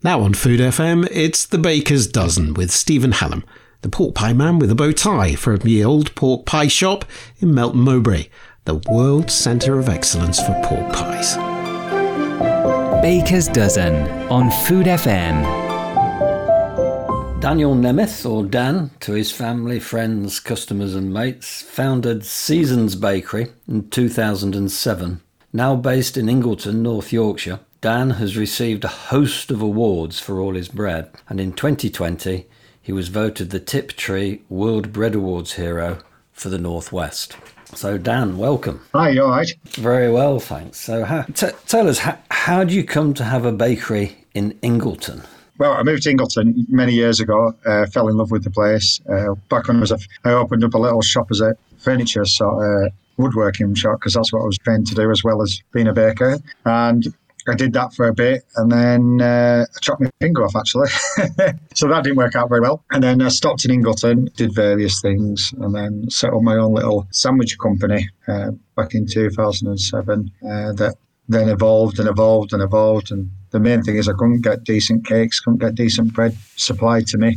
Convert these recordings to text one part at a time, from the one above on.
Now on Food FM, it's The Baker's Dozen with Stephen Hallam, the pork pie man with a bow tie from the old pork pie shop in Melton Mowbray, the world centre of excellence for pork pies. Baker's Dozen on Food FM. Daniel Nemeth, or Dan, to his family, friends, customers, and mates, founded Seasons Bakery in 2007. Now based in Ingleton, North Yorkshire, Dan has received a host of awards for all his bread, and in 2020 he was voted the Tiptree World Bread Awards hero for the Northwest. So, Dan, welcome. Hi, you all right? Very well, thanks. So, how, t- tell us, how, how do you come to have a bakery in Ingleton? Well, I moved to Ingleton many years ago. Uh, fell in love with the place. Uh, back when I was, a, I opened up a little shop as a furniture sort of woodworking shop because that's what I was trained to do as well as being a baker. And I did that for a bit and then uh, I chopped my finger off actually. so that didn't work out very well. And then I stopped in Ingleton, did various things, and then set up my own little sandwich company uh, back in 2007 uh, that then evolved and evolved and evolved. And the main thing is I couldn't get decent cakes, couldn't get decent bread supplied to me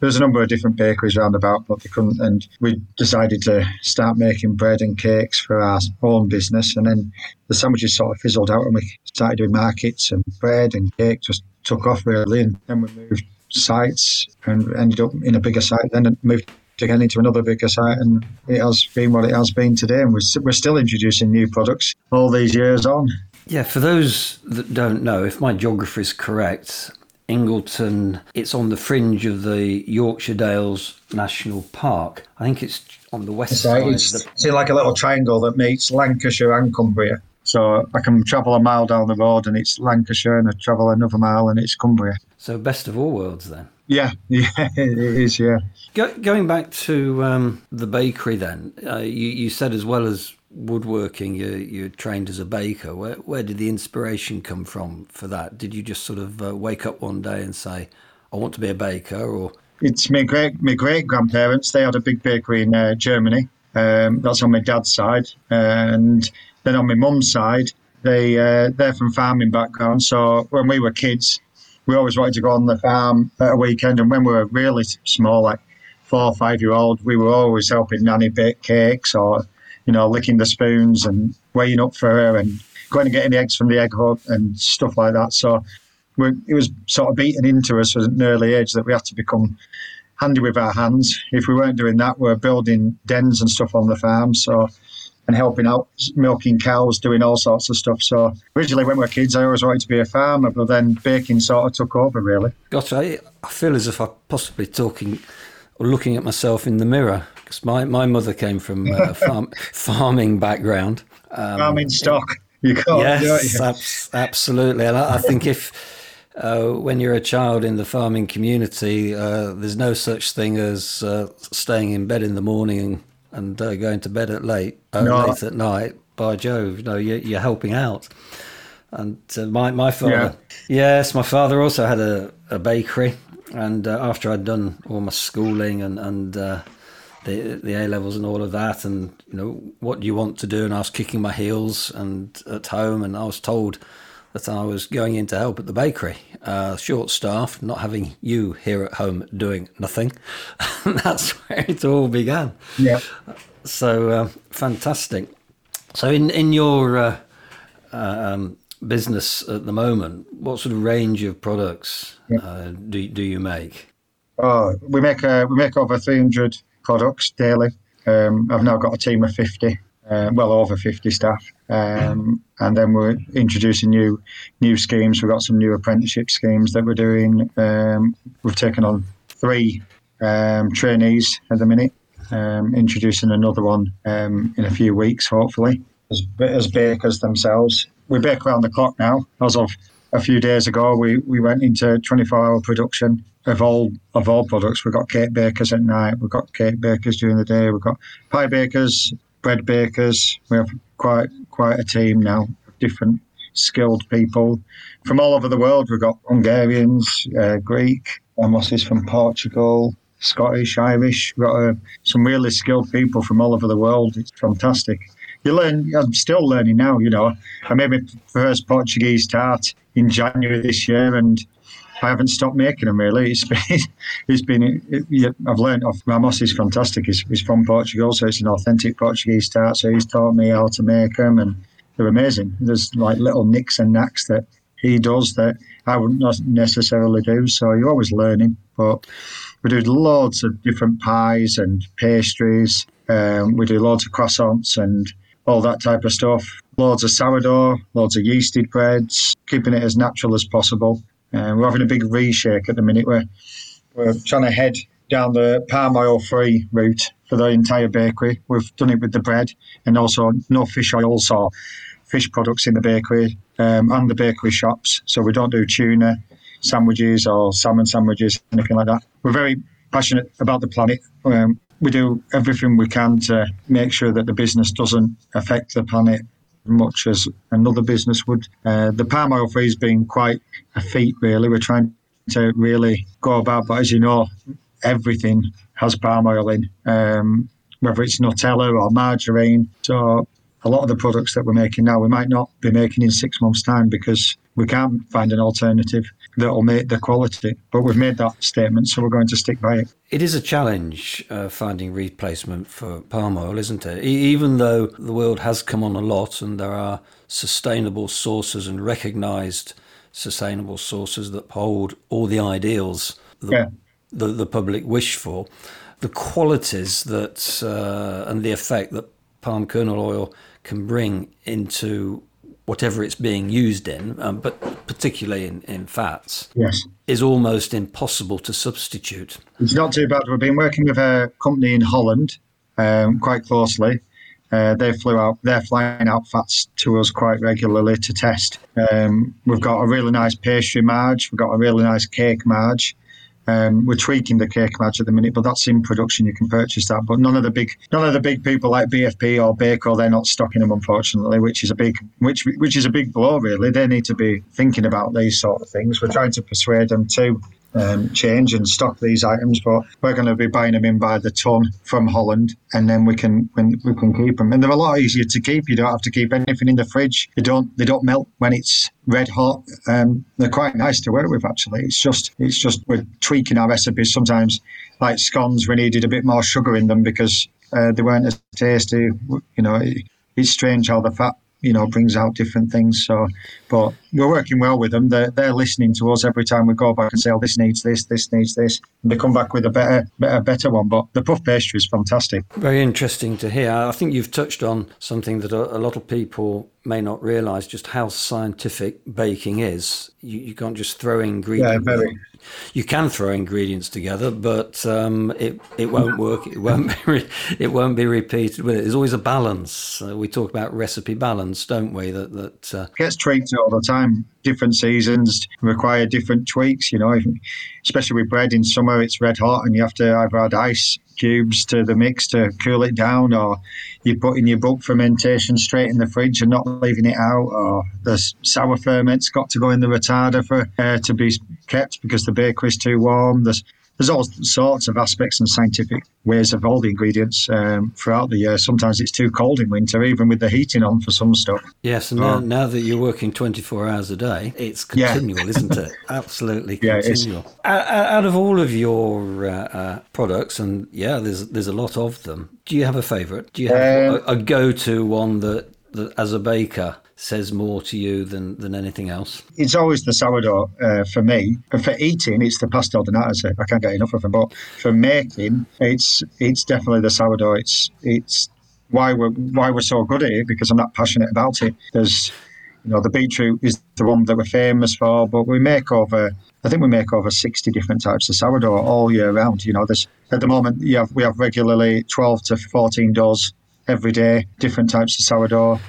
there's a number of different bakeries around about, but they couldn't. And we decided to start making bread and cakes for our own business. And then the sandwiches sort of fizzled out, and we started doing markets and bread and cake just took off really. And then we moved sites and ended up in a bigger site. Then moved again into another bigger site, and it has been what it has been today. And we're, we're still introducing new products all these years on. Yeah, for those that don't know, if my geography is correct, Ingleton. It's on the fringe of the Yorkshire Dales National Park. I think it's on the west side. It's, the... it's like a little triangle that meets Lancashire and Cumbria. So I can travel a mile down the road and it's Lancashire, and I travel another mile and it's Cumbria. So best of all worlds then. Yeah, yeah, it is. Yeah. Go, going back to um, the bakery, then uh, you, you said as well as woodworking, you you're trained as a baker. Where where did the inspiration come from for that? Did you just sort of uh, wake up one day and say, "I want to be a baker"? Or it's my great my great grandparents. They had a big bakery in uh, Germany. Um, that's on my dad's side, and then on my mum's side, they uh, they're from farming background. So when we were kids, we always wanted to go on the farm at a weekend, and when we were really small, like four or five year old, we were always helping nanny bake cakes or you know, licking the spoons and weighing up for her and going and getting the eggs from the egg hut and stuff like that. So it was sort of beaten into us at an early age that we had to become handy with our hands. If we weren't doing that, we we're building dens and stuff on the farm. So and helping out, milking cows, doing all sorts of stuff. So originally, when we were kids, I always wanted to be a farmer, but then baking sort of took over, really. Gotcha. I, I feel as if I'm possibly talking or looking at myself in the mirror because my, my mother came from a farm, farming background. Um, farming stock. You can't, yes, ab- absolutely. And I, I think if uh, when you're a child in the farming community, uh, there's no such thing as uh, staying in bed in the morning and uh, going to bed at late, uh, no. late at night. By Jove, no, you're, you're helping out. And uh, my my father, yeah. yes, my father also had a, a bakery. And after I'd done all my schooling and and the the A levels and all of that, and you know what do you want to do? And I was kicking my heels and at home, and I was told that I was going in to help at the bakery, uh, short staffed, not having you here at home doing nothing. and that's where it all began. Yeah. So uh, fantastic. So in in your uh, um, business at the moment, what sort of range of products yeah. Uh, do do you make? Oh, we make uh, we make over three hundred products daily. Um, I've now got a team of 50, uh, well over 50 staff. Um, and then we're introducing new new schemes. We've got some new apprenticeship schemes that we're doing. Um, we've taken on three um, trainees at the minute, um, introducing another one in a few weeks, hopefully, as, as bakers themselves. We bake around the clock now. As of a few days ago, we, we went into 24 hour production of all of all products. We've got cake bakers at night. We've got cake bakers during the day. We've got pie bakers, bread bakers. We have quite quite a team now of different skilled people from all over the world. We've got Hungarians, uh, Greek, Amos's from Portugal, Scottish, Irish. We've got uh, some really skilled people from all over the world. It's fantastic. You learn. I'm still learning now. You know, I made my first Portuguese tart in January this year, and I haven't stopped making them really. It's been, it's been. It, I've learned off Ramos is fantastic. He's, he's from Portugal, so it's an authentic Portuguese start. So he's taught me how to make them, and they're amazing. There's like little nicks and knacks that he does that I wouldn't necessarily do. So you're always learning. But we do loads of different pies and pastries. Um, we do loads of croissants and all that type of stuff. Loads of sourdough, loads of yeasted breads, keeping it as natural as possible. Uh, we're having a big reshake at the minute. We're, we're trying to head down the palm oil free route for the entire bakery. We've done it with the bread and also no fish oils or fish products in the bakery um, and the bakery shops. So we don't do tuna sandwiches or salmon sandwiches, anything like that. We're very passionate about the planet. Um, we do everything we can to make sure that the business doesn't affect the planet much as another business would. Uh, the palm oil free has been quite a feat, really. We're trying to really go about, but as you know, everything has palm oil in, um, whether it's Nutella or margarine. So a lot of the products that we're making now, we might not be making in six months' time because we can't find an alternative that will make the quality. But we've made that statement, so we're going to stick by it. It is a challenge uh, finding replacement for palm oil, isn't it? even though the world has come on a lot and there are sustainable sources and recognised sustainable sources that hold all the ideals that yeah. the, the public wish for, the qualities that uh, and the effect that palm kernel oil can bring into whatever it's being used in, um, but particularly in, in fats, yes, is almost impossible to substitute. It's not too bad. We've been working with a company in Holland um, quite closely. Uh, they flew out. They're flying out fats to us quite regularly to test. Um, we've got a really nice pastry marge. We've got a really nice cake marge. Um, we're tweaking the cake marge at the minute, but that's in production. You can purchase that, but none of the big none of the big people like BFP or Bako, they're not stocking them, unfortunately, which is a big which which is a big blow. Really, they need to be thinking about these sort of things. We're trying to persuade them to um, change and stock these items, but we're going to be buying them in by the ton from Holland, and then we can when we can keep them. And they're a lot easier to keep. You don't have to keep anything in the fridge. They don't they don't melt when it's red hot. Um, they're quite nice to work with actually. It's just it's just we're tweaking our recipes sometimes. Like scones, we needed a bit more sugar in them because uh, they weren't as tasty. You know, it, it's strange how the fat you know brings out different things. So, but we're working well with them. They're, they're listening to us every time we go back and say, "Oh, this needs this, this needs this," and they come back with a better, better, better one. But the puff pastry is fantastic. Very interesting to hear. I think you've touched on something that a, a lot of people may not realise just how scientific baking is. You, you can't just throw ingredients. Yeah, very you can throw ingredients together, but um, it it won't work. It won't be re- it won't be repeated. With it, there's always a balance. Uh, we talk about recipe balance, don't we? That that uh, gets tweaked all the time. Different seasons require different tweaks. You know, especially with bread in summer, it's red hot, and you have to either add ice cubes to the mix to cool it down, or you put in your bulk fermentation straight in the fridge and not leaving it out, or the sour ferment's got to go in the retarder for uh, to be kept because the bakery's too warm. There's there's all sorts of aspects and scientific ways of all the ingredients um, throughout the year. Sometimes it's too cold in winter, even with the heating on for some stuff. Yes, and now, now that you're working 24 hours a day, it's continual, yeah. isn't it? Absolutely continual. Yeah, out of all of your uh, uh, products, and yeah, there's there's a lot of them. Do you have a favourite? Do you have um, a, a go-to one that, that, as a baker, says more to you than, than anything else? It's always the sourdough uh, for me. But for eating, it's the pastel de nata. I can't get enough of them. But for making, it's it's definitely the sourdough. It's it's why we're why we're so good at it because I'm that passionate about it. There's you know the beetroot is the one that we're famous for, but we make over I think we make over 60 different types of sourdough all year round. You know, there's at the moment you have, we have regularly 12 to 14 doughs every day, different types of sourdough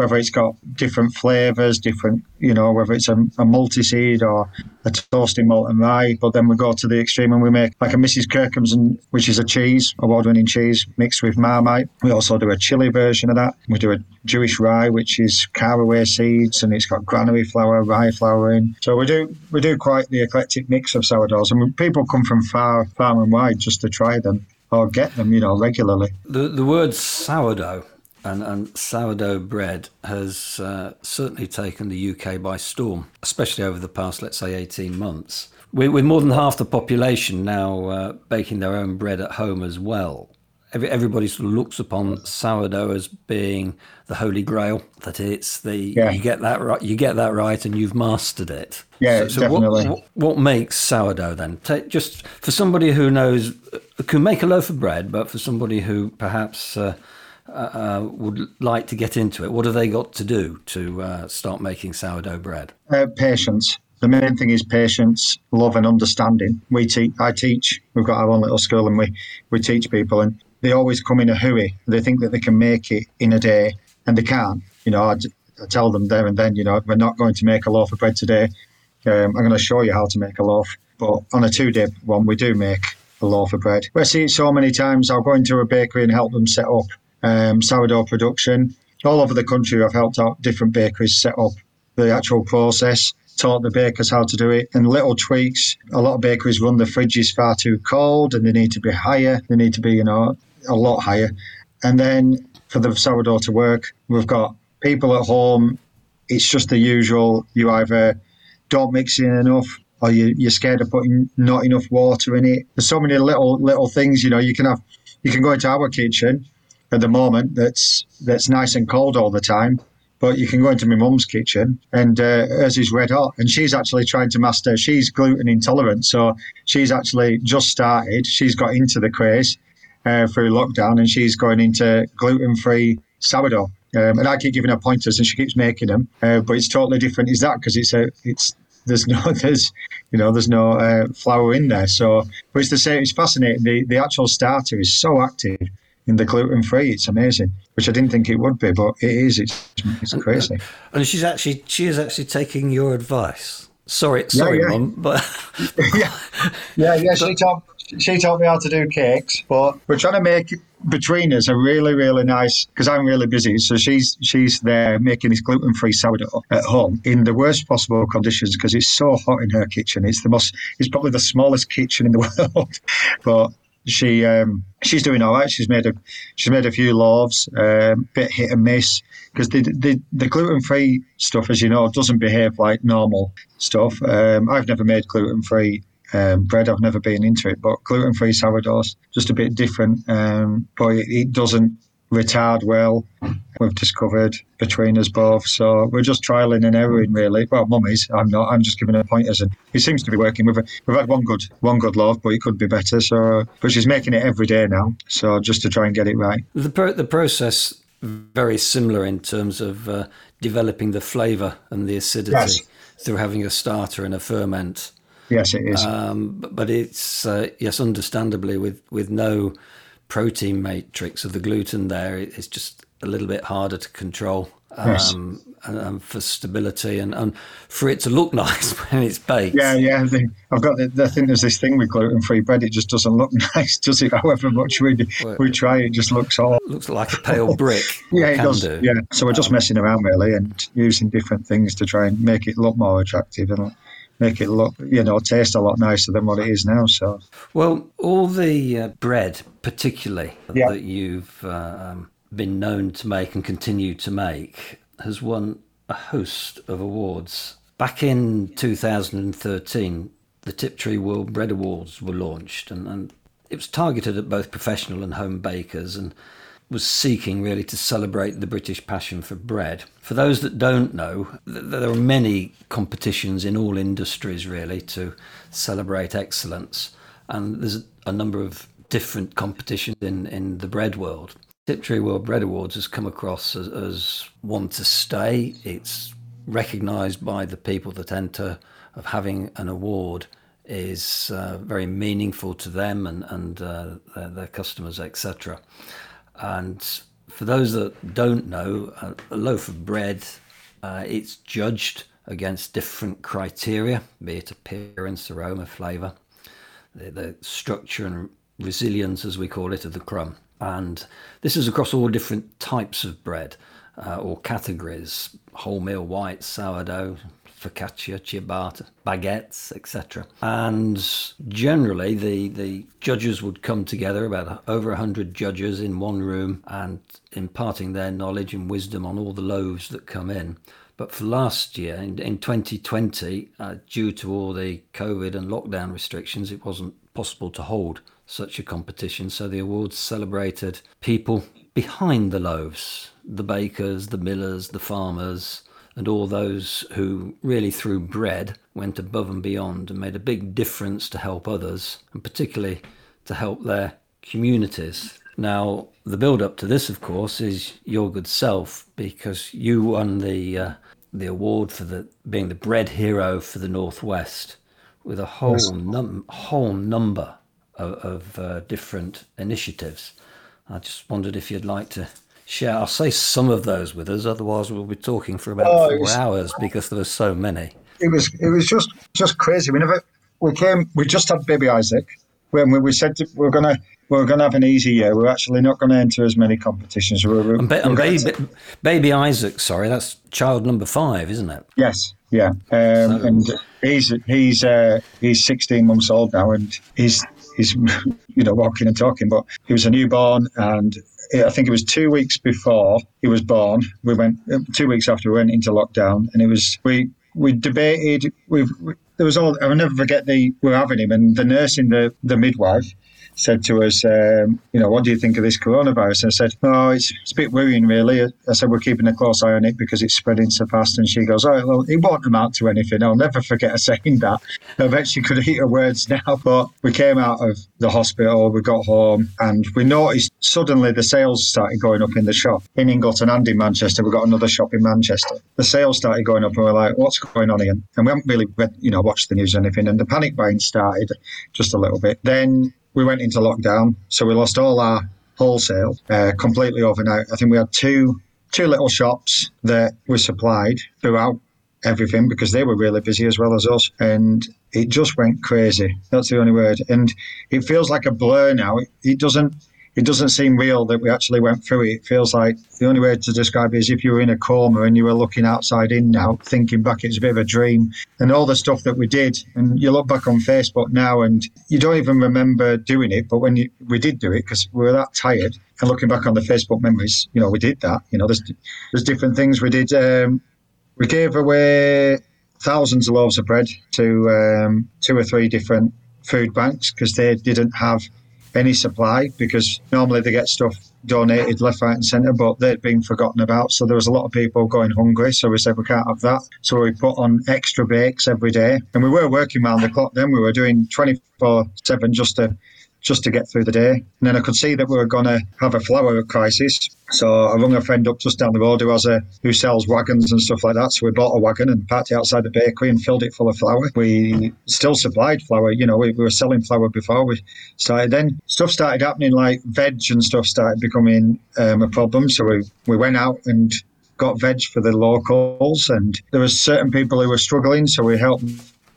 whether it's got different flavors, different, you know, whether it's a, a multi seed or a toasted malt and rye. But then we go to the extreme and we make like a Mrs. Kirkham's, and, which is a cheese, award winning cheese mixed with Marmite. We also do a chili version of that. We do a Jewish rye, which is caraway seeds and it's got granary flour, rye flour in. So we do we do quite the eclectic mix of sourdoughs. and people come from far, far and wide just to try them or get them, you know, regularly. The the word sourdough And, and sourdough bread has uh, certainly taken the UK by storm, especially over the past, let's say, 18 months. With, with more than half the population now uh, baking their own bread at home as well, every, everybody sort of looks upon sourdough as being the holy grail. That it's the yeah. you get that right, you get that right, and you've mastered it. Yeah, so, so definitely. What, what, makes sourdough then? Take, just for somebody who knows can make a loaf of bread, but for somebody who perhaps. Uh, uh, uh, would like to get into it, what have they got to do to uh, start making sourdough bread? Uh, patience the main thing is patience, love, and understanding. We teach. I teach. We've got our own little school, and we we teach people. And they always come in a hurry. They think that they can make it in a day, and they can't. You know, I, I tell them there and then, you know, we're not going to make a loaf of bread today. Um, I'm going to show you how to make a loaf. But on a two-day one, we do make a loaf of bread. We see it so many times. I'll go into a bakery and help them set up um, sourdough production. All over the country, I've helped out different bakeries set up the actual process taught the bakers how to do it and little tweaks. A lot of bakeries run the fridges far too cold and they need to be higher. They need to be, you know, a lot higher. And then for the sourdough to work, we've got people at home. It's just the usual. You either don't mix in enough, or you, you're scared of putting not enough water in it. There's so many little little things. You know, you can have. You can go into our kitchen at the moment. That's that's nice and cold all the time. But you can go into my mum's kitchen and uh, hers is red hot. And she's actually trying to master, she's gluten intolerant. So she's actually just started, she's got into the craze uh, through lockdown, and she's going into gluten free sourdough. Um, and I keep giving her pointers, and she keeps making them. Uh, but it's totally different. Is that because it's a it's there's no there's you know there's no uh, flour in there. So, but it's the same. It's fascinating. The the actual starter is so active in the gluten free. It's amazing, which I didn't think it would be, but it is. It's it's crazy. Uh, and she's actually she is actually taking your advice. Sorry, sorry, yeah, yeah. mum, but yeah, yeah, yeah. She taught she taught me how to do cakes, but we're trying to make between us a really really nice because I'm really busy. So she's she's there making this gluten free sourdough at home in the worst possible conditions because it's so hot in her kitchen. It's the most it's probably the smallest kitchen in the world, but she um, she's doing all right. She's made a she's made a few loaves, um, bit hit and miss because the the, the gluten free stuff, as you know, doesn't behave like normal stuff. Um, I've never made gluten free um, bread. I've never been into it, but gluten free sourdoughs just a bit different. Um, but it, it, doesn't retard well. We've discovered between us both, so we're just trialing and erroring really. Well, mummies, I'm not. I'm just giving her pointers, and it seems to be working. We've we've had one good one good loaf, but it could be better. So, but she's making it every day now. So just to try and get it right. The pro- the process very similar in terms of uh, developing the flavour and the acidity yes. through having a starter and a ferment. Yes, it is. Um, but, but, it's uh, yes, understandably with with no protein matrix of the gluten there, it's just a little bit harder to control. Yes. Um, and, and, for stability and, and for it to look nice when it's baked. Yeah, yeah. The, I've got the, I think there's this thing with gluten free bread. It just doesn't look nice, does it? However much we well, we try, it just looks all looks like a pale brick. yeah, it does. Do. Yeah. So we're just um, messing around really and using different things to try and make it look more attractive and make it look, you know, taste a lot nicer than what it is now. So, well, all the uh, bread, particularly yeah. that you've uh, um, been known to make and continue to make, has won a host of awards. Back in 2013, the Tiptree World Bread Awards were launched, and, and it was targeted at both professional and home bakers. And was seeking really to celebrate the British passion for bread. For those that don't know, there are many competitions in all industries really to celebrate excellence, and there's a number of different competitions in, in the bread world. Tiptree World Bread Awards has come across as, as one to stay. It's recognised by the people that enter of having an award is uh, very meaningful to them and, and uh, their, their customers, etc. And for those that don't know, a, loaf of bread, uh, it's judged against different criteria, be it appearance, aroma, flavour, the, the structure and resilience, as we call it, of the crumb. And this is across all different types of bread uh, or categories wholemeal, white, sourdough, focaccia, ciabatta, baguettes, etc. And generally, the, the judges would come together, about over 100 judges in one room, and imparting their knowledge and wisdom on all the loaves that come in. But for last year, in, in 2020, uh, due to all the COVID and lockdown restrictions, it wasn't possible to hold such a competition. So the awards celebrated people behind the loaves the bakers, the millers, the farmers, and all those who really, through bread, went above and beyond and made a big difference to help others, and particularly to help their communities. Now, the build up to this, of course, is your good self because you won the uh, the award for the being the bread hero for the Northwest with a whole num- whole number of, of uh, different initiatives. I just wondered if you'd like to share. I'll say some of those with us, otherwise we'll be talking for about oh, four was, hours because there were so many. It was it was just just crazy. We never we came. We just had baby Isaac when we, we said to, we are gonna we are gonna have an easy year. We're actually not going to enter as many competitions. We're, we're, ba- and baby, to... baby Isaac, sorry, that's child number five, isn't it? Yes, yeah, um, so... and he's he's uh, he's 16 months old now, and he's he's you know walking and talking. But he was a newborn, and I think it was two weeks before he was born. We went um, two weeks after we went into lockdown, and it was we we debated. We, we there was all. I'll never forget the we were having him, and the nurse in the the midwife said to us, um, you know, what do you think of this coronavirus? And I said, oh, it's, it's, a bit worrying, really. I said, we're keeping a close eye on it because it's spreading so fast. And she goes, oh, well, it won't amount to anything. I'll never forget her saying that. I bet she could eat her words now. But we came out of the hospital, we got home, and we noticed suddenly the sales started going up in the shop in Ingleton and in Manchester. We got another shop in Manchester. The sales started going up, and we're like, what's going on? And we haven't really, read, you know, watched the news or anything. And the panic buying started just a little bit. Then we went into lockdown, so we lost all our wholesale uh, completely overnight. I think we had two two little shops that were supplied throughout everything because they were really busy as well as us, and it just went crazy. That's the only word, and it feels like a blur now. It, it doesn't it doesn't seem real that we actually went through it. It feels like the only way to describe it is if you were in a coma and you were looking outside in now, thinking back, it's a bit of a dream. And all the stuff that we did, and you look back on Facebook now and you don't even remember doing it, but when you, we did do it because we were that tired, and looking back on the Facebook memories, you know, we did that. You know, there's there's different things we did. Um, we gave away thousands of loaves of bread to um, two or three different food banks because they didn't have any supply because normally they get stuff donated left, right, and centre, but they'd been forgotten about. So there was a lot of people going hungry. So we said we can't have that. So we put on extra bakes every day, and we were working round the clock. Then we were doing twenty four seven just to just to get through the day. And then I could see that we were going to have a flour crisis. So I rung a friend up just down the road who has a who sells wagons and stuff like that. So we bought a wagon and parked it outside the bakery and filled it full of flour. We still supplied flour. You know, we, we were selling flour before we started. Then stuff started happening like veg and stuff started becoming um, a problem. So we we went out and got veg for the locals and there was certain people who were struggling so we helped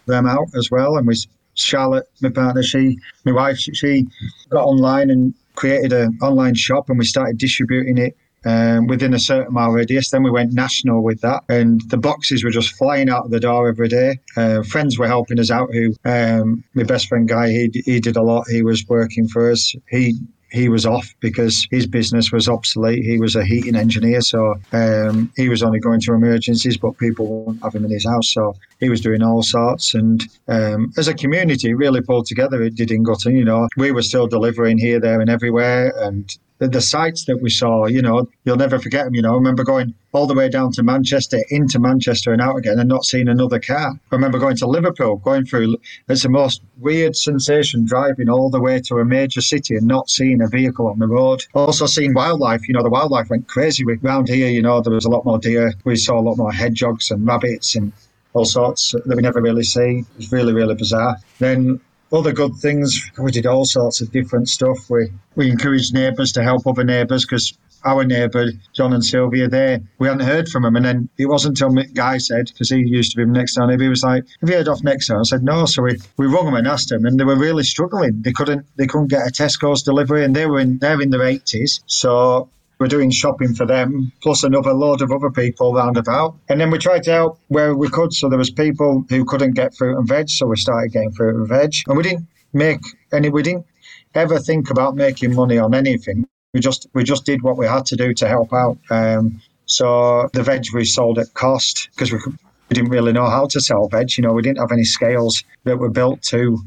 them out as well and we Charlotte, my partner, she, my wife, she, got online and created an online shop, and we started distributing it um, within a certain mile radius. Then we went national with that, and the boxes were just flying out of the door every day. Uh, friends were helping us out. Who um, my best friend guy, he he did a lot. He was working for us. He he was off because his business was obsolete. He was a heating engineer, so um, he was only going to emergencies, but people wouldn't have him in his house. So he was doing all sorts. And um, as a community, really pulled together. It did Ingleton, you know. We were still delivering here, there, and everywhere. And the, the sights that we saw, you know, you'll never forget them. You know, I remember going all the way down to Manchester, into Manchester and out again, and not seeing another car. I remember going to Liverpool, going through. It's the most weird sensation driving all the way to a major city and not seeing a vehicle on the road. Also seeing wildlife. You know, the wildlife went crazy. Around here, you know, there was a lot more deer. We saw a lot more hedgehogs and rabbits and all sorts that we never really see. It's really, really bizarre. Then other good things. We did all sorts of different stuff. We we encouraged neighbours to help other neighbours because our neighbour John and Sylvia there, we hadn't heard from them, and then it wasn't until Guy said because he used to be next door neighbour, He was like, "Have you heard off next door?" I said, "No." So we, we rung them and asked them, and they were really struggling. They couldn't they couldn't get a Tesco's delivery, and they were in they're in their eighties. So we're doing shopping for them, plus another load of other people round about. And then we tried to help where we could. So there was people who couldn't get fruit and veg, so we started getting fruit and veg. And we didn't make any, we didn't ever think about making money on anything. we just we just did what we had to do to help out. Um, so the veg we sold at cost because we, we didn't really know how to sell veg. You know, we didn't have any scales that were built to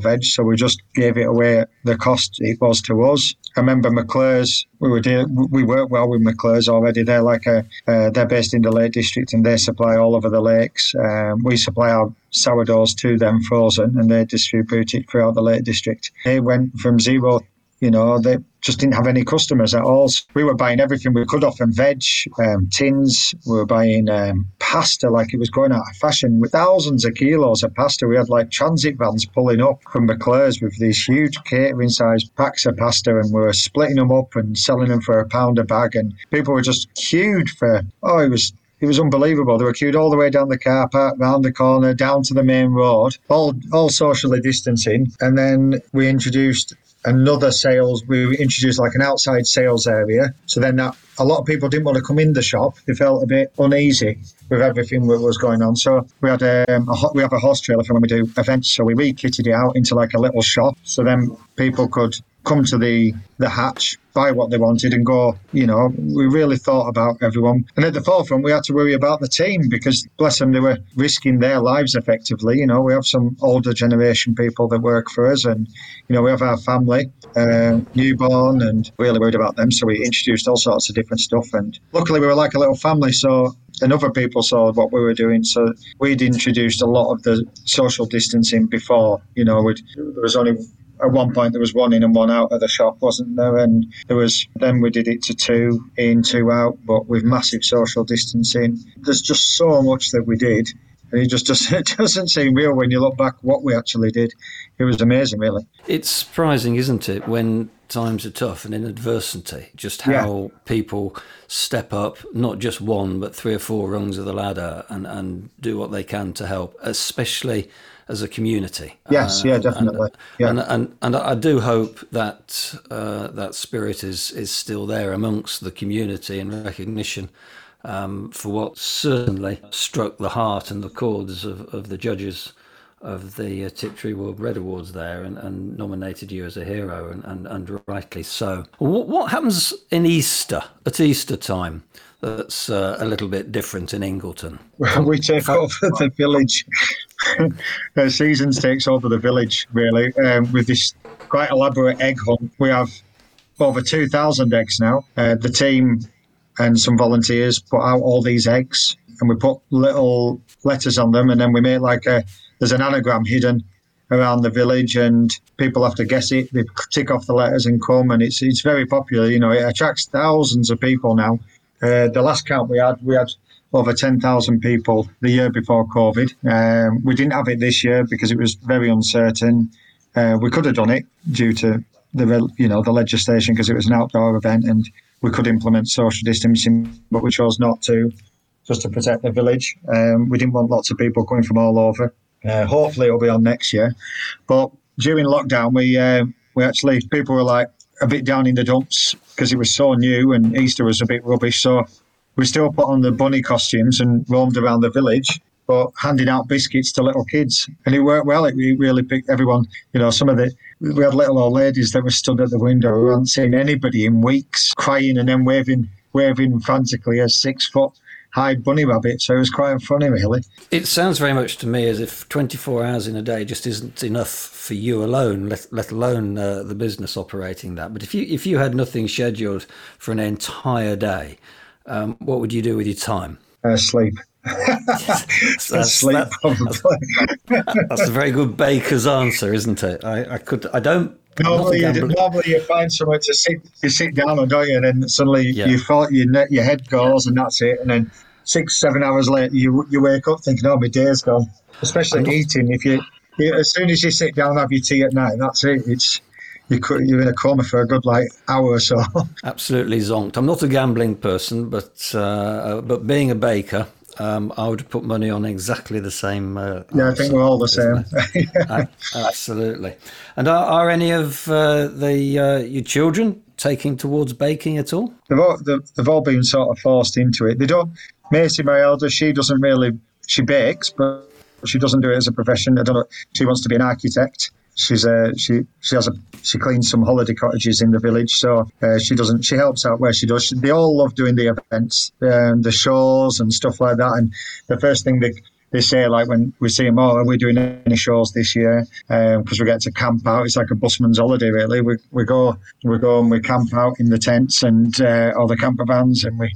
veg, so we just gave it away the cost it was to us. I remember McClure's. We were we work well with McClure's already. They're like a uh, they're based in the Lake District and they supply all over the lakes. Um, we supply our sourdoughs to them frozen and they distribute it throughout the Lake District. They went from zero you know, they just didn't have any customers at all. So we were buying everything we could off them veg, um, tins. We were buying um, pasta like it was going out of fashion with thousands of kilos of pasta. We had like transit vans pulling up from McClure's with these huge catering sized packs of pasta and we were splitting them up and selling them for a pound a bag. And people were just queued for, oh, it was it was unbelievable. They were queued all the way down the car park, round the corner, down to the main road, all all socially distancing. And then we introduced another sales. We introduced like an outside sales area. So then that a lot of people didn't want to come in the shop. They felt a bit uneasy with everything that was going on. So we had um, a we have a horse trailer for when we do events. So we re-kitted it out into like a little shop. So then people could come to the the hatch, buy what they wanted, and go. You know, we really thought about everyone. And at the forefront, we had to worry about the team because, bless them, they were risking their lives effectively. You know, we have some older generation people that work for us, and you know, we have our family, uh, newborn, and really worried about them. So we introduced all sorts of different stuff, and luckily we were like a little family. So and other people saw what we were doing. So we'd introduced a lot of the social distancing before. You know, there was only at one point there was one in and one out of the shop, wasn't there? And there was then we did it to two in, two out, but with massive social distancing. There's just so much that we did. And it just doesn't, it doesn't seem real when you look back what we actually did. It was amazing, really. It's surprising, isn't it, when times are tough and in adversity, just how yeah. people step up, not just one, but three or four rungs of the ladder and, and do what they can to help, especially as a community. Yes, uh, yeah, definitely. And, yeah. And, and, and I do hope that uh, that spirit is is still there amongst the community and recognition um, for what certainly struck the heart and the chords of, of the judges of the uh, Tiptree World Bread Awards there and, and nominated you as a hero, and, and, and rightly so. What, what happens in Easter, at Easter time? that's uh, a little bit different in Ingleton? Well, we take over the village. Seasons takes over the village, really, um, with this quite elaborate egg hunt. We have over 2,000 eggs now. Uh, the team and some volunteers put out all these eggs and we put little letters on them and then we make like a, there's an anagram hidden around the village and people have to guess it. They tick off the letters and come and it's, it's very popular. You know, it attracts thousands of people now uh, the last count we had, we had over 10,000 people the year before COVID. Um, we didn't have it this year because it was very uncertain. Uh, we could have done it due to the you know the legislation because it was an outdoor event and we could implement social distancing, but we chose not to, just to protect the village. Um, we didn't want lots of people coming from all over. Uh, hopefully, it'll be on next year. But during lockdown, we uh, we actually people were like, a bit down in the dumps because it was so new and Easter was a bit rubbish. So we still put on the bunny costumes and roamed around the village, but handing out biscuits to little kids. And it worked well. It really picked everyone, you know, some of the, we had little old ladies that were stood at the window who hadn't seen anybody in weeks, crying and then waving, waving frantically a six foot high bunny rabbit. So it was quite funny, really. It sounds very much to me as if 24 hours in a day just isn't enough for you alone, let, let alone uh, the business operating that. But if you if you had nothing scheduled for an entire day, um, what would you do with your time? Uh, sleep. that's, sleep, that, that's, that's, a very good baker's answer, isn't it? I, I could, I don't Normally, you, normally you find somewhere to sit. You sit down on, don't you? And then suddenly yeah. you thought your your head goes, and that's it. And then six, seven hours later, you you wake up thinking, "Oh, my day's gone." Especially eating. If you, you, as soon as you sit down, have your tea at night, that's it. It's you could, you're in a coma for a good like hour or so. Absolutely zonked. I'm not a gambling person, but uh, but being a baker, um, I would put money on exactly the same. Uh, yeah, I think we're all the same. Absolutely. And are, are any of uh, the uh, your children taking towards baking at all? They've all, they've all been sort of forced into it. They don't. Macy, my elder, she doesn't really. She bakes, but she doesn't do it as a profession. I don't know. She wants to be an architect. She's a she she has a she cleans some holiday cottages in the village, so uh, she doesn't she helps out where she does. She, they all love doing the events, um, the shows and stuff like that. And the first thing they they say like when we see them, oh, are we doing any shows this year? Because um, we get to camp out. It's like a busman's holiday, really. We, we go we go and we camp out in the tents and uh, or the camper vans, and we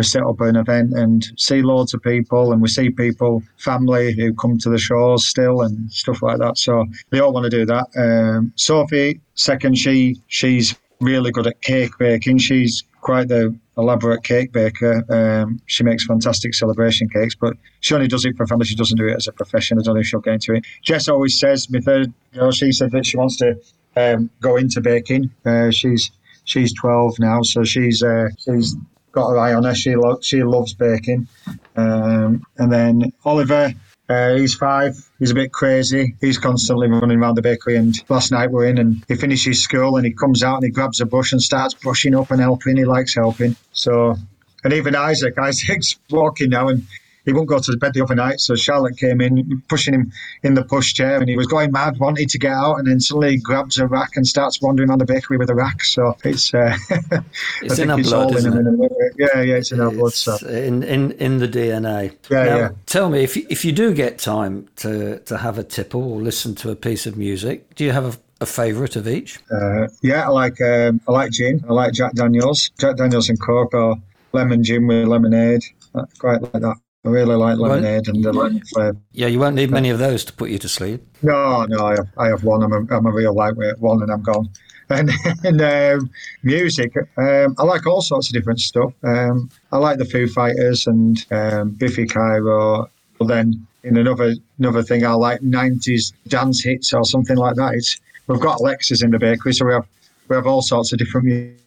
we set up an event and see loads of people and we see people, family who come to the shows still and stuff like that. So they all want to do that. Um, Sophie, second, she she's really good at cake baking. She's quite the elaborate cake baker. Um, she makes fantastic celebration cakes, but she only does it for family. She doesn't do it as a profession. I don't know if she'll get into it. Jess always says, my third girl, she said that she wants to um, go into baking. Uh, she's she's 12 now, so she's uh, she's got her eye on her. She lo- she loves baking. Um, and then Oliver, uh, he's five. He's a bit crazy. He's constantly running around the bakery. And last night we're in, and he finishes school, and he comes out and he grabs a brush and starts brushing up and helping. He likes helping. So, and even Isaac, Isaac's walking now, and he wouldn't go to bed the other night. So Charlotte came in, pushing him in the pushchair, and he was going mad, wanting to get out, and then suddenly he grabs a rack and starts wandering around the bakery with a rack. So it's uh, it's in our blood, isn't it? Yeah, yeah, it's in our blood. So in in in the DNA. Yeah, now, yeah. Tell me if you, if you do get time to to have a tipple or listen to a piece of music, do you have a a favourite of each? Uh, yeah, I like um, I like gin. I like Jack Daniels, Jack Daniels and Coke, or lemon gin with lemonade. I quite like that. I really like lemonade and the lemon flavour. Yeah, you won't need many of those to put you to sleep. No, no, I have, I have one. I'm a, I'm a real lightweight one, and I'm gone. And, and um, music, um, I like all sorts of different stuff. Um, I like the Foo Fighters and um, Biffy Clyro. But then in another another thing, I like '90s dance hits or something like that. It's, we've got Alexas in the bakery, so we have we have all sorts of different music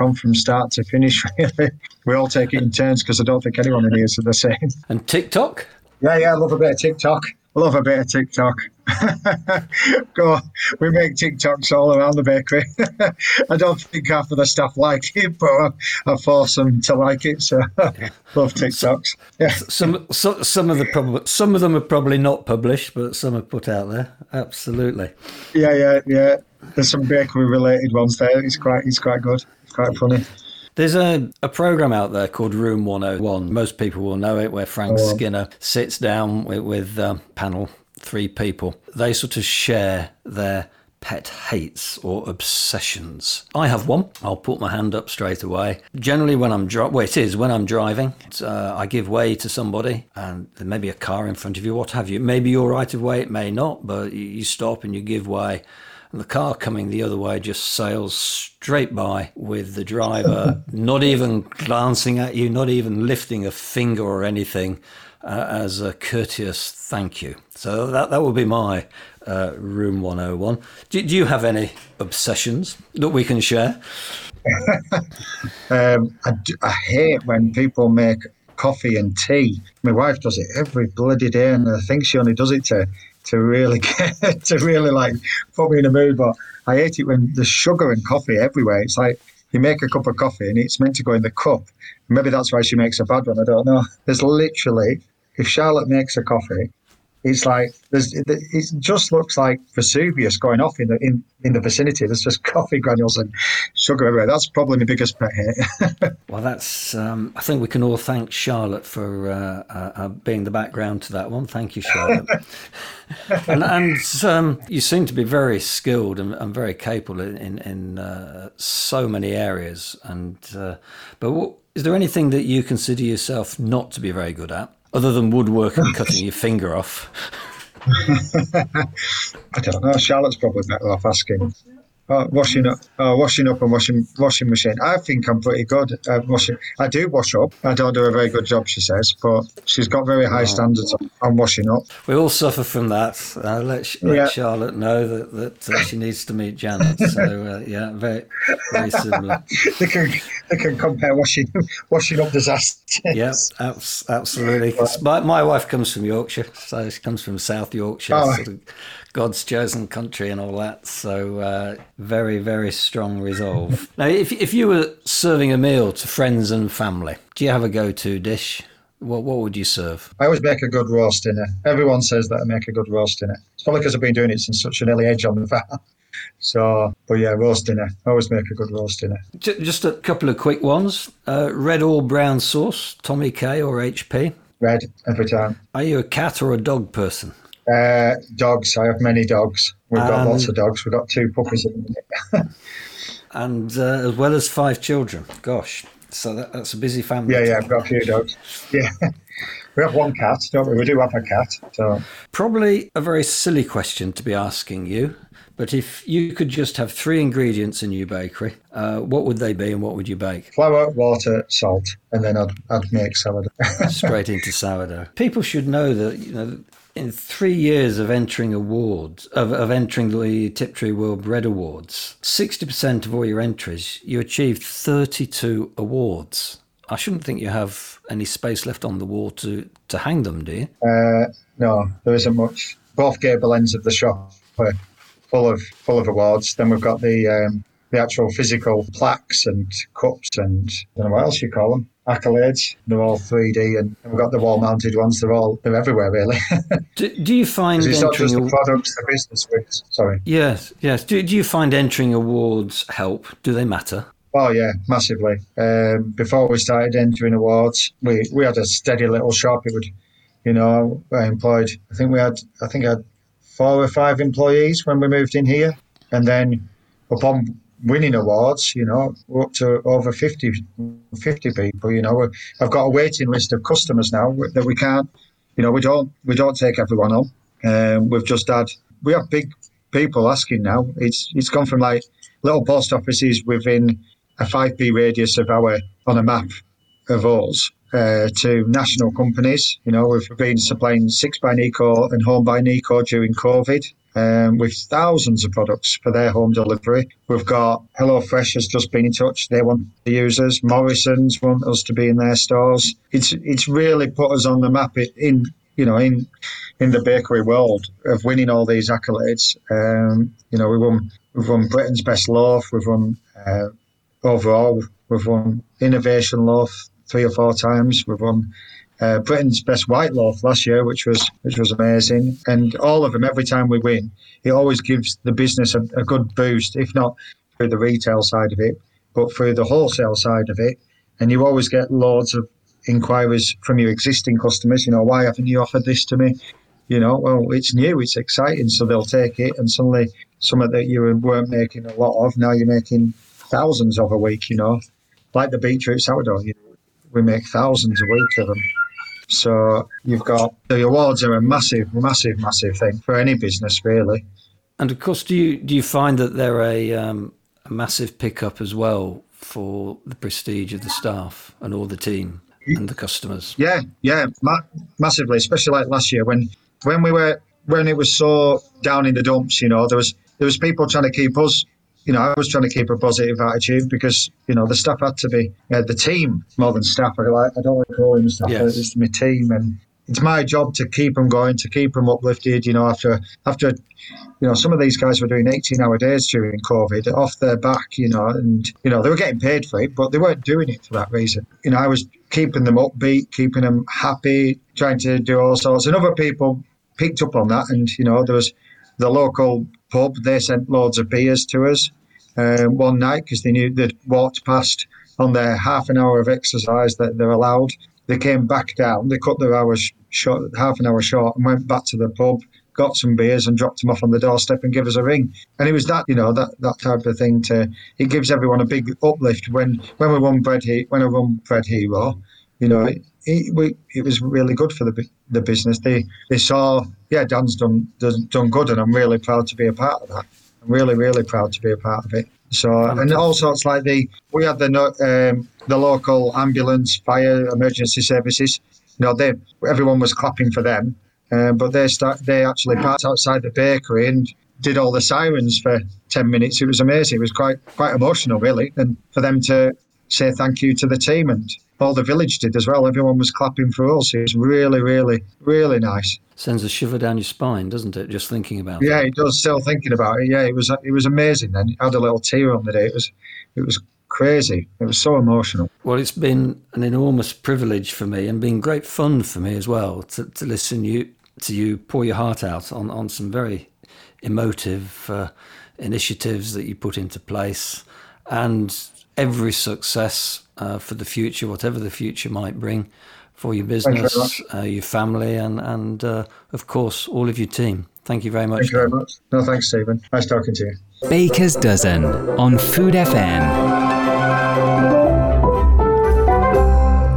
on from start to finish. Really, we all take it in turns because I don't think anyone in here is the same. And TikTok? Yeah, yeah, I love a bit of TikTok. I love a bit of TikTok. Go, on. we make TikToks all around the bakery. I don't think half of the staff like it, but I, I force them to like it. So love TikToks. Yeah. Some so, some of the prob- some of them are probably not published, but some are put out there. Absolutely. Yeah, yeah, yeah. There's some bakery related ones there. It's quite it's quite good. Quite funny. There's a, a program out there called Room 101. Most people will know it, where Frank oh. Skinner sits down with, with um, panel, three people. They sort of share their pet hates or obsessions. I have one. I'll put my hand up straight away. Generally, when I'm driving, well, it is when I'm driving, uh, I give way to somebody and there may be a car in front of you, what have you. Maybe you're right of way, it may not, but you stop and you give way and the car coming the other way just sails straight by with the driver not even glancing at you, not even lifting a finger or anything uh, as a courteous thank you. So that, that would be my uh, Room 101. Do, do you have any obsessions that we can share? um, I, I hate when people make coffee and tea. My wife does it every bloody day, and I think she only does it to to really get to really like put me in a mood. But I hate it when there's sugar and coffee everywhere. It's like you make a cup of coffee and it's meant to go in the cup. Maybe that's why she makes a bad one. I don't know. There's literally, if Charlotte makes a coffee, it's like there's it just looks like Vesuvius going off in the in, in the vicinity. There's just coffee granules and sugar everywhere. That's probably my biggest pet hate. well, that's um, I think we can all thank Charlotte for uh, uh, uh being the background to that one. Thank you, Charlotte. and, and um, you seem to be very skilled and, and very capable in in, in uh, so many areas. And uh, but what, is there anything that you consider yourself not to be very good at? Other than woodwork and cutting your finger off? I don't know. Charlotte's probably better off asking. Oh, washing up, oh, washing up and washing washing machine. I think I'm pretty good at washing. I do wash up. I don't do a very good job, she says, but she's got very high standards on washing up. We all suffer from that. Uh, let, let yeah. Charlotte know that, that uh, she needs to meet Janet. So uh, yeah, very very similar. they can they can compare washing washing up disasters. Yeah, absolutely. My, my wife comes from Yorkshire, so she comes from South Yorkshire. Oh. Sort of, God's chosen country and all that. So uh, very, very strong resolve. now, if if you were serving a meal to friends and family, do you have a go-to dish What what would you serve? I always make a good roast dinner. Everyone says that I make a good roast dinner. It's probably because I've been doing it since such an early age on the farm. So, but yeah, roast dinner. I always make a good roast dinner. Just a couple of quick ones. Uh, red or brown sauce, Tommy K or HP? Red every time. Are you a cat or a dog person? Uh, dogs. I have many dogs. We've got um, lots of dogs. We've got two puppies at the minute. and uh, as well as five children. Gosh, so that, that's a busy family. Yeah, yeah, I've got a few dogs. Yeah. We have one cat, don't we? We do have a cat. So probably a very silly question to be asking you, but if you could just have three ingredients in your bakery, uh, what would they be and what would you bake? Flour, water, salt, and then I'd, I'd make sourdough. Straight into sourdough. People should know that you know in three years of entering awards of, of entering the Tiptree World Bread Awards, sixty percent of all your entries, you achieved thirty-two awards. I shouldn't think you have any space left on the wall to, to hang them, do you? Uh, no, there isn't much. Both gable ends of the shop were full of full of awards. Then we've got the um, the actual physical plaques and cups and I don't know what else you call them accolades. They're all 3D, and we've got the wall-mounted ones. They're all they're everywhere, really. do, do, you find it's not just the products, the business with? Sorry. Yes, yes. Do, do you find entering awards help? Do they matter? Oh yeah, massively. Um, before we started entering awards, we, we had a steady little shop. It would, you know, I employed. I think we had. I think I had four or five employees when we moved in here, and then upon winning awards, you know, up to over 50, 50 people. You know, I've got a waiting list of customers now that we can't. You know, we don't we don't take everyone on. Um, we've just had we have big people asking now. It's it's gone from like little post offices within a 5p radius of our on a map of ours. uh, to national companies. You know, we've been supplying Six by Nico and Home by Nico during COVID. Um, with thousands of products for their home delivery. We've got HelloFresh has just been in touch. They want the users. Morrison's want us to be in their stores. It's it's really put us on the map in you know in in the bakery world of winning all these accolades. Um, you know, we won we've won Britain's best loaf. We've won uh, overall. We've won innovation loaf three or four times. We've won uh, Britain's best white loaf last year, which was which was amazing. And all of them, every time we win, it always gives the business a, a good boost, if not through the retail side of it, but through the wholesale side of it. And you always get loads of inquiries from your existing customers. You know, why haven't you offered this to me? You know, well, it's new, it's exciting, so they'll take it. And suddenly, something that you weren't making a lot of, now you're making thousands of a week. You know, like the beetroot sourdough. You know, we make thousands a week of them. So you've got the awards are a massive, massive, massive thing for any business, really. And of course, do you do you find that they're a, um, a massive pickup as well for the prestige of the staff and all the team and the customers? Yeah, yeah, ma- massively. Especially like last year when when we were when it was so down in the dumps. You know, there was there was people trying to keep us you know, I was trying to keep a positive attitude because, you know, the staff had to be, uh, the team more than staff. I, like, I don't like calling them staff, yes. it's my team. And it's my job to keep them going, to keep them uplifted, you know, after, after, you know, some of these guys were doing 18 hour days during COVID off their back, you know, and, you know, they were getting paid for it, but they weren't doing it for that reason. You know, I was keeping them upbeat, keeping them happy, trying to do all sorts. And other people picked up on that. And, you know, there was the local pub, they sent loads of beers to us um, one night because they knew they'd walked past on their half an hour of exercise that they're allowed. They came back down, they cut their hours short, half an hour short, and went back to the pub, got some beers, and dropped them off on the doorstep and give us a ring. And it was that, you know, that, that type of thing. To it gives everyone a big uplift when when we won bread he, when I won bread hero. You know, it, it, we, it was really good for the the business. They they saw, yeah, Dan's done done good, and I'm really proud to be a part of that really, really proud to be a part of it. So, and all sorts like the we had the um, the local ambulance, fire, emergency services. You know, they everyone was clapping for them, uh, but they start they actually parked outside the bakery and did all the sirens for ten minutes. It was amazing. It was quite quite emotional, really, and for them to say thank you to the team and all the village did as well. Everyone was clapping for us. It was really, really, really nice. Sends a shiver down your spine, doesn't it? Just thinking about yeah, it. Yeah, it does. Still thinking about it. Yeah, it was it was amazing. Then I had a little tear on the day. It was it was crazy. It was so emotional. Well, it's been an enormous privilege for me and been great fun for me as well to, to listen you to you pour your heart out on, on some very emotive uh, initiatives that you put into place and every success uh, for the future, whatever the future might bring for your business, you uh, your family, and, and uh, of course, all of your team. Thank you very much. Thank you very much. No, thanks, Stephen. Nice talking to you. Baker's Dozen on Food FM.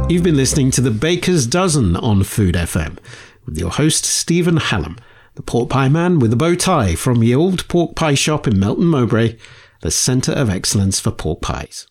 You've been listening to the Baker's Dozen on Food FM with your host, Stephen Hallam, the pork pie man with a bow tie from the old pork pie shop in Melton Mowbray, the centre of excellence for pork pies.